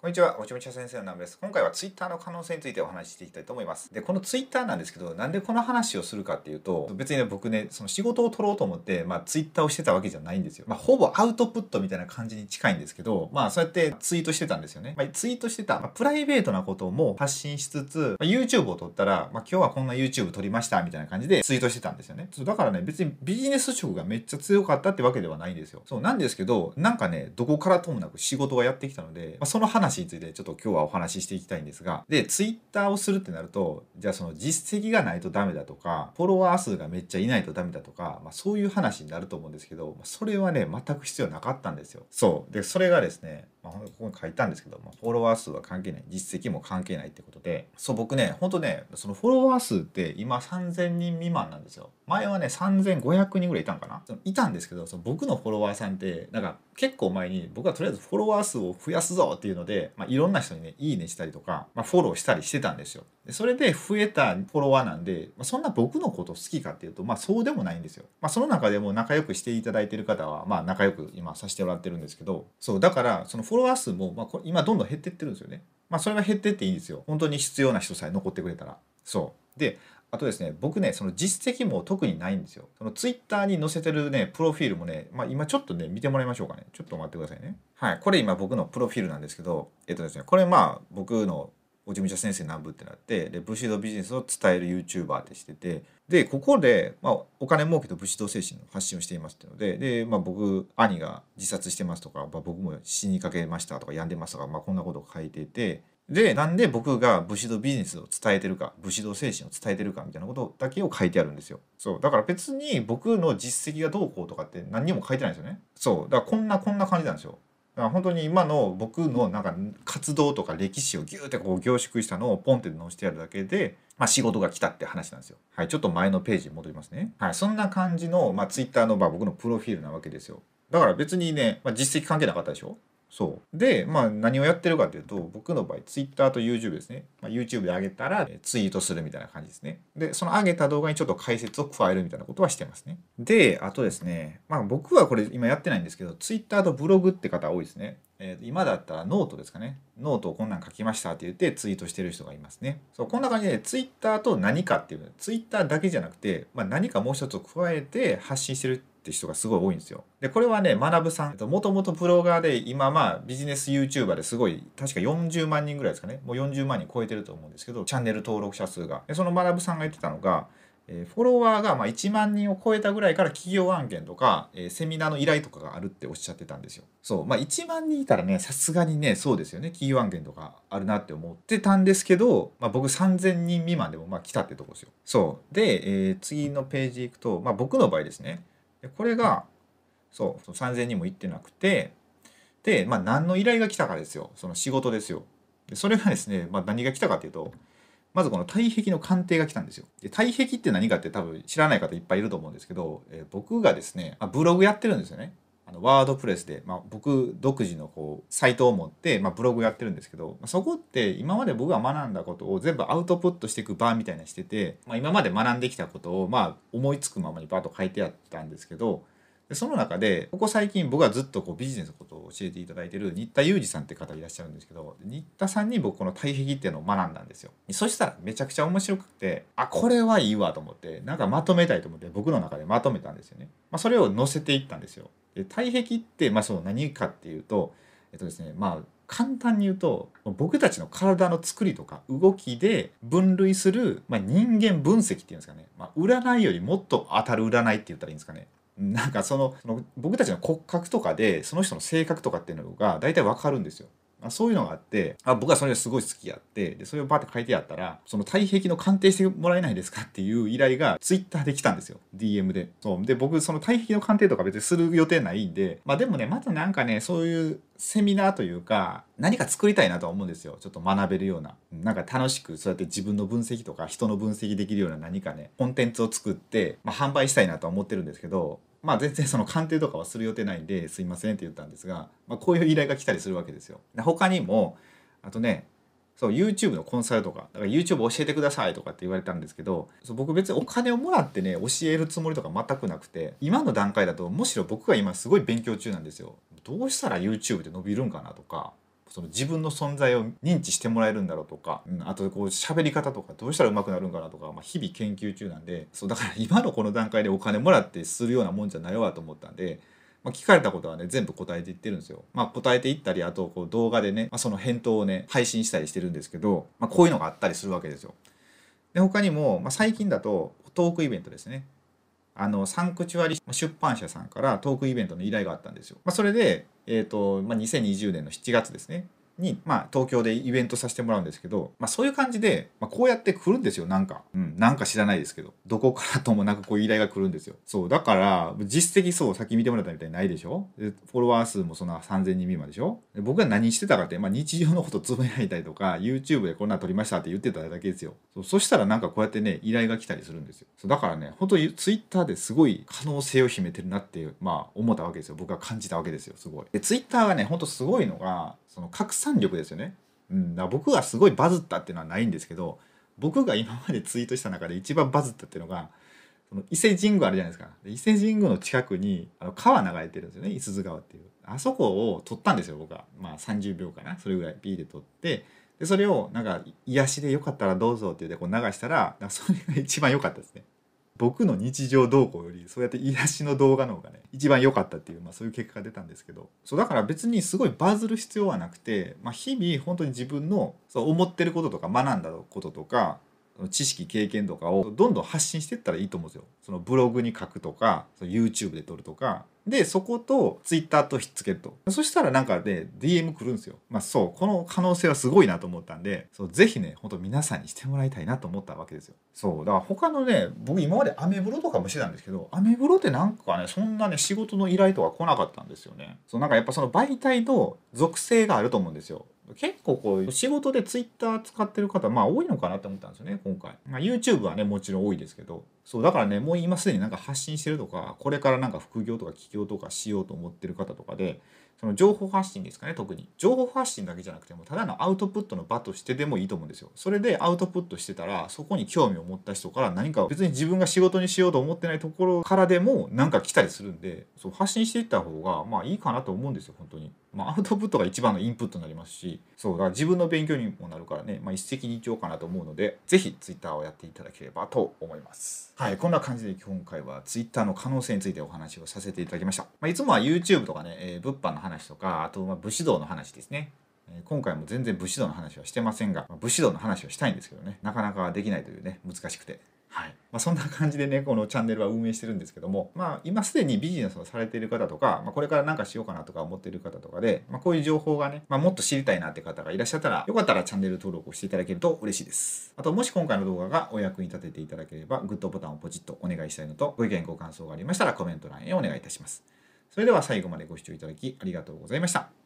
こんにちは、おちょみちゃ先生のナムです。今回はツイッターの可能性についてお話ししていきたいと思います。で、このツイッターなんですけど、なんでこの話をするかっていうと、別にね、僕ね、その仕事を取ろうと思って、まあ、ツイッターをしてたわけじゃないんですよ。まあ、ほぼアウトプットみたいな感じに近いんですけど、まあ、そうやってツイートしてたんですよね。まあ、ツイートしてた、まあ、プライベートなことも発信しつつ、まあ、YouTube を撮ったら、まあ、今日はこんな YouTube 撮りましたみたいな感じでツイートしてたんですよね。そうだからね、別にビジネス色がめっちゃ強かったってわけではないんですよ。そうなんですけど、なんかね、どこからともなく仕事がやってきたので、まあ、その話についてちょっと今日はお話ししていきたいんですがでツイッターをするってなるとじゃあその実績がないとダメだとかフォロワー数がめっちゃいないとダメだとか、まあ、そういう話になると思うんですけどそれはね全く必要なかったんですよ。そう。でそれがですねまあ、ここに書いたんですけど、まあ、フォロワー数は関係ない。実績も関係ないってことで。そう僕ねほんとねそのフォロワー数って今3000人未満なんですよ。前はね3500人ぐらいいたんかな。いたんですけどその僕のフォロワーさんってなんか結構前に僕はとりあえずフォロワー数を増やすぞっていうので、まあ、いろんな人にねいいねしたりとか、まあ、フォローしたりしてたんですよ。それで増えたフォロワーなんで、まあ、そんな僕のこと好きかっていうとまあそうでもないんですよ、まあ、その中でも仲良くしていただいてる方はまあ仲良く今させてもらってるんですけどそうだからそのフォロワー数も、まあ、今どんどん減ってってるんですよね。まあそれは減ってっていいんですよ。本当に必要な人さえ残ってくれたら。そう。で、あとですね、僕ね、その実績も特にないんですよ。そのツイッターに載せてるね、プロフィールもね、まあ今ちょっとね、見てもらいましょうかね。ちょっと待ってくださいね。はい。これ今僕のプロフィールなんですけど、えっとですね、これまあ僕のおじみちゃ先生南部ってなってで武士道ビジネスを伝える YouTuber ってしててでここで、まあ、お金儲けと武士道精神の発信をしていますっていうのでで、まあ、僕兄が自殺してますとか、まあ、僕も死にかけましたとか病んでますとか、まあ、こんなことを書いててでなんで僕が武士道ビジネスを伝えてるか武士道精神を伝えてるかみたいなことだけを書いてあるんですよ。そう。だから別に僕の実績がどうこうとかって何にも書いてないんですよね。そう。だからこんなこんな感じなんですよ。だから本当に今の僕のなんか活動とか歴史をギューってこう凝縮したのをポンって載せてやるだけで、まあ、仕事が来たって話なんですよ。はい、ちょっと前のページに戻りますね。はい、そんな感じの、まあ、Twitter のまあ僕のプロフィールなわけですよ。だから別にね、まあ、実績関係なかったでしょ？そう。でまあ何をやってるかというと僕の場合 Twitter と YouTube ですね、まあ、YouTube で上げたらツイートするみたいな感じですね。でその上げた動画にちょっと解説を加えるみたいなことはしてますね。であとですねまあ僕はこれ今やってないんですけど Twitter とブログって方多いですね。えー、今だったらノートですかね。ノートをこんなん書きましたって言ってツイートしてる人がいますね。そう、こんな感じでツイッターと何かっていう、ツイッターだけじゃなくて、まあ、何かもう一つを加えて発信してるって人がすごい多いんですよ。で、これはね、学さん、もともとブロガーで、今まあビジネス YouTuber ですごい、確か40万人ぐらいですかね。もう40万人超えてると思うんですけど、チャンネル登録者数が。で、その学さんが言ってたのが、えフォロワーがま1万人を超えたぐらいから企業案件とか、えセミナーの依頼とかがあるっておっしゃってたんですよ。そう。まあ1万人いたらね、さすがにね、そうですよね。企業案件とかあるなって思ってたんですけど、まあ僕3000人未満でもまあ来たってとこですよ。そう。で、えー、次のページ行くと、まあ僕の場合ですね。でこれが、そう、3000人も行ってなくて、で、まあ何の依頼が来たかですよ。その仕事ですよ。でそれがですね、まあ何が来たかというと、まずこの体壁の鑑定が来たんですよ。で体壁って何かって多分知らない方いっぱいいると思うんですけど、えー、僕がですね、まあ、ブログやってるんですよね。あのワードプレスで、まあ、僕独自のこうサイトを持って、まあ、ブログやってるんですけど、まあ、そこって今まで僕が学んだことを全部アウトプットしていく場みたいなしてて、まあ、今まで学んできたことをまあ思いつくままにバーッと書いてあったんですけどでその中でここ最近僕はずっとこうビジネスのことを教えていただいている新田裕二さんって方いらっしゃるんですけど新田さんに僕この対壁っていうのを学んだんですよ。そしたらめちゃくちゃ面白くてあこれはいいわと思ってなんかまとめたいと思って僕の中でまとめたんですよね、まあ、それを載せていったんですよ。で対壁ってまあそう何かっていうとえっとですねまあ簡単に言うと僕たちの体の作りとか動きで分類する、まあ、人間分析っていうんですかね、まあ、占いよりもっと当たる占いって言ったらいいんですかね。なんかそのその僕たちの骨格とかでその人の性格とかっていうのが大体わかるんですよ。そういうのがあってあ僕はそれがすごい好きやってでそれをバーって書いてあったらその体壁の鑑定してもらえないですかっていう依頼がツイッターで来たんですよ。DM で。そう。で僕その体壁の鑑定とか別にする予定ないんでまあでもねまずなんかねそういうセミナーというか何か作りたいなとは思うんですよ。ちょっと学べるような。なんか楽しくそうやって自分の分析とか人の分析できるような何かねコンテンツを作って、まあ、販売したいなとは思ってるんですけどまあ全然その鑑定とかはする予定ないんですいませんって言ったんですが、まあ、こういう依頼が来たりするわけですよ。で他にもあとねそう YouTube のコンサルとかだから YouTube 教えてくださいとかって言われたんですけどそう僕別にお金をもらってね教えるつもりとか全くなくて今の段階だとむしろ僕が今すごい勉強中なんですよ。どうしたら YouTube で伸びるんかなとかその自分の存在を認知してもらえるんだろうとか、うん、あとこう喋り方とかどうしたら上手くなるんかなとか、まあ、日々研究中なんでそうだから 今のこの段階でお金もらってするようなもんじゃないわと思ったんで。まあ、聞かれたことはね全部答えていってるんですよ。まあ、答えていったりあとこう動画でね、まあ、その返答をね配信したりしてるんですけど、まあ、こういうのがあったりするわけですよ。で他にも、まあ、最近だとトークイベントですね。あのサンクチュアリ出版社さんからトークイベントの依頼があったんですよ。まあ、それで、えーとまあ、2020年の7月ですねに、まあ、東京でイベントさせてもらうんですけど、まあ、そういう感じで、まあ、こうやって来るんですよなんか、うん、なんか知らないですけど。どこからともなくこういう依頼が来るんですよ。そうだから実績そう先見てもらったみたいにないでしょ？でフォロワー数もそんな3000人未満でしょ？で僕が何してたかって、まあ、日常のことつぶやいたりとか YouTube でこんな撮りましたって言ってただけですよ。そうそしたらなんかこうやってね依頼が来たりするんですよ。そうだからね本当に Twitter ですごい可能性を秘めてるなってまあ思ったわけですよ。僕は感じたわけですよすごい。で Twitter がね本当すごいのがその拡散力ですよね。うん、だ僕がすごいバズったっていうのはないんですけど僕が今までツイートした中で一番バズったっていうのがその伊勢神宮あるじゃないですか。伊勢神宮の近くにあの川流れてるんですよね。五十鈴川っていう。あそこを撮ったんですよ僕は。まあ30秒かな。それぐらいピーで撮って。でそれをなんか癒しでよかったらどうぞって言ってこう流したらそれが一番良かったですね。僕の日常動向よりそうやって癒しの動画の方がね一番良かったっていう、まあ、そういう結果が出たんですけどそうだから別にすごいバズる必要はなくて、まあ、日々本当に自分のそう思ってることとか学んだこととか知識経験とかをどんどん発信していったらいいと思うんですよ。そのブログに書くとか YouTube で撮るとかでそことツイッターとひっつけると。そしたらなんかで、ね、DM 来るんですよ。まあそうこの可能性はすごいなと思ったんでそうぜひねほんと皆さんにしてもらいたいなと思ったわけですよ。そうだから他のね僕今までアメブロとかもしてたんですけどアメブロってなんかねそんなね仕事の依頼とか来なかったんですよね。そうなんかやっぱその媒体と属性があると思うんですよ。結構こう仕事でツイッター使ってる方まあ多いのかなって思ったんですよね今回、まあ、YouTube はねもちろん多いですけど。そうだからねもう今すでになんか発信してるとかこれからなんか副業とか起業とかしようと思ってる方とかでその情報発信ですかね特に。情報発信だけじゃなくてもただのアウトプットの場としてでもいいと思うんですよ。それでアウトプットしてたらそこに興味を持った人から何か別に自分が仕事にしようと思ってないところからでも何か来たりするんでそう発信していった方がまあいいかなと思うんですよ本当に。まあアウトプットが一番のインプットになりますしそうだから自分の勉強にもなるからね、まあ、一石二鳥かなと思うので是非 Twitter をやっていただければと思います。はいこんな感じで今回は Twitter の可能性についてお話をさせていただきました、まあ、いつもは YouTube とかね、えー、物販の話とかあとま武士道の話ですね。今回も全然武士道の話はしてませんが武士道の話をしたいんですけどね。なかなかできないというね難しくて。はい。まあ、そんな感じでねこのチャンネルは運営してるんですけども、まあ、今すでにビジネスをされている方とか、まあ、これから何かしようかなとか思っている方とかで、まあ、こういう情報がね、まあ、もっと知りたいなって方がいらっしゃったらよかったらチャンネル登録をしていただけると嬉しいです。あともし今回の動画がお役に立てていただければグッドボタンをポチッとお願いしたいのとご意見ご感想がありましたらコメント欄へお願いいたしますそれでは最後までご視聴いただきありがとうございました。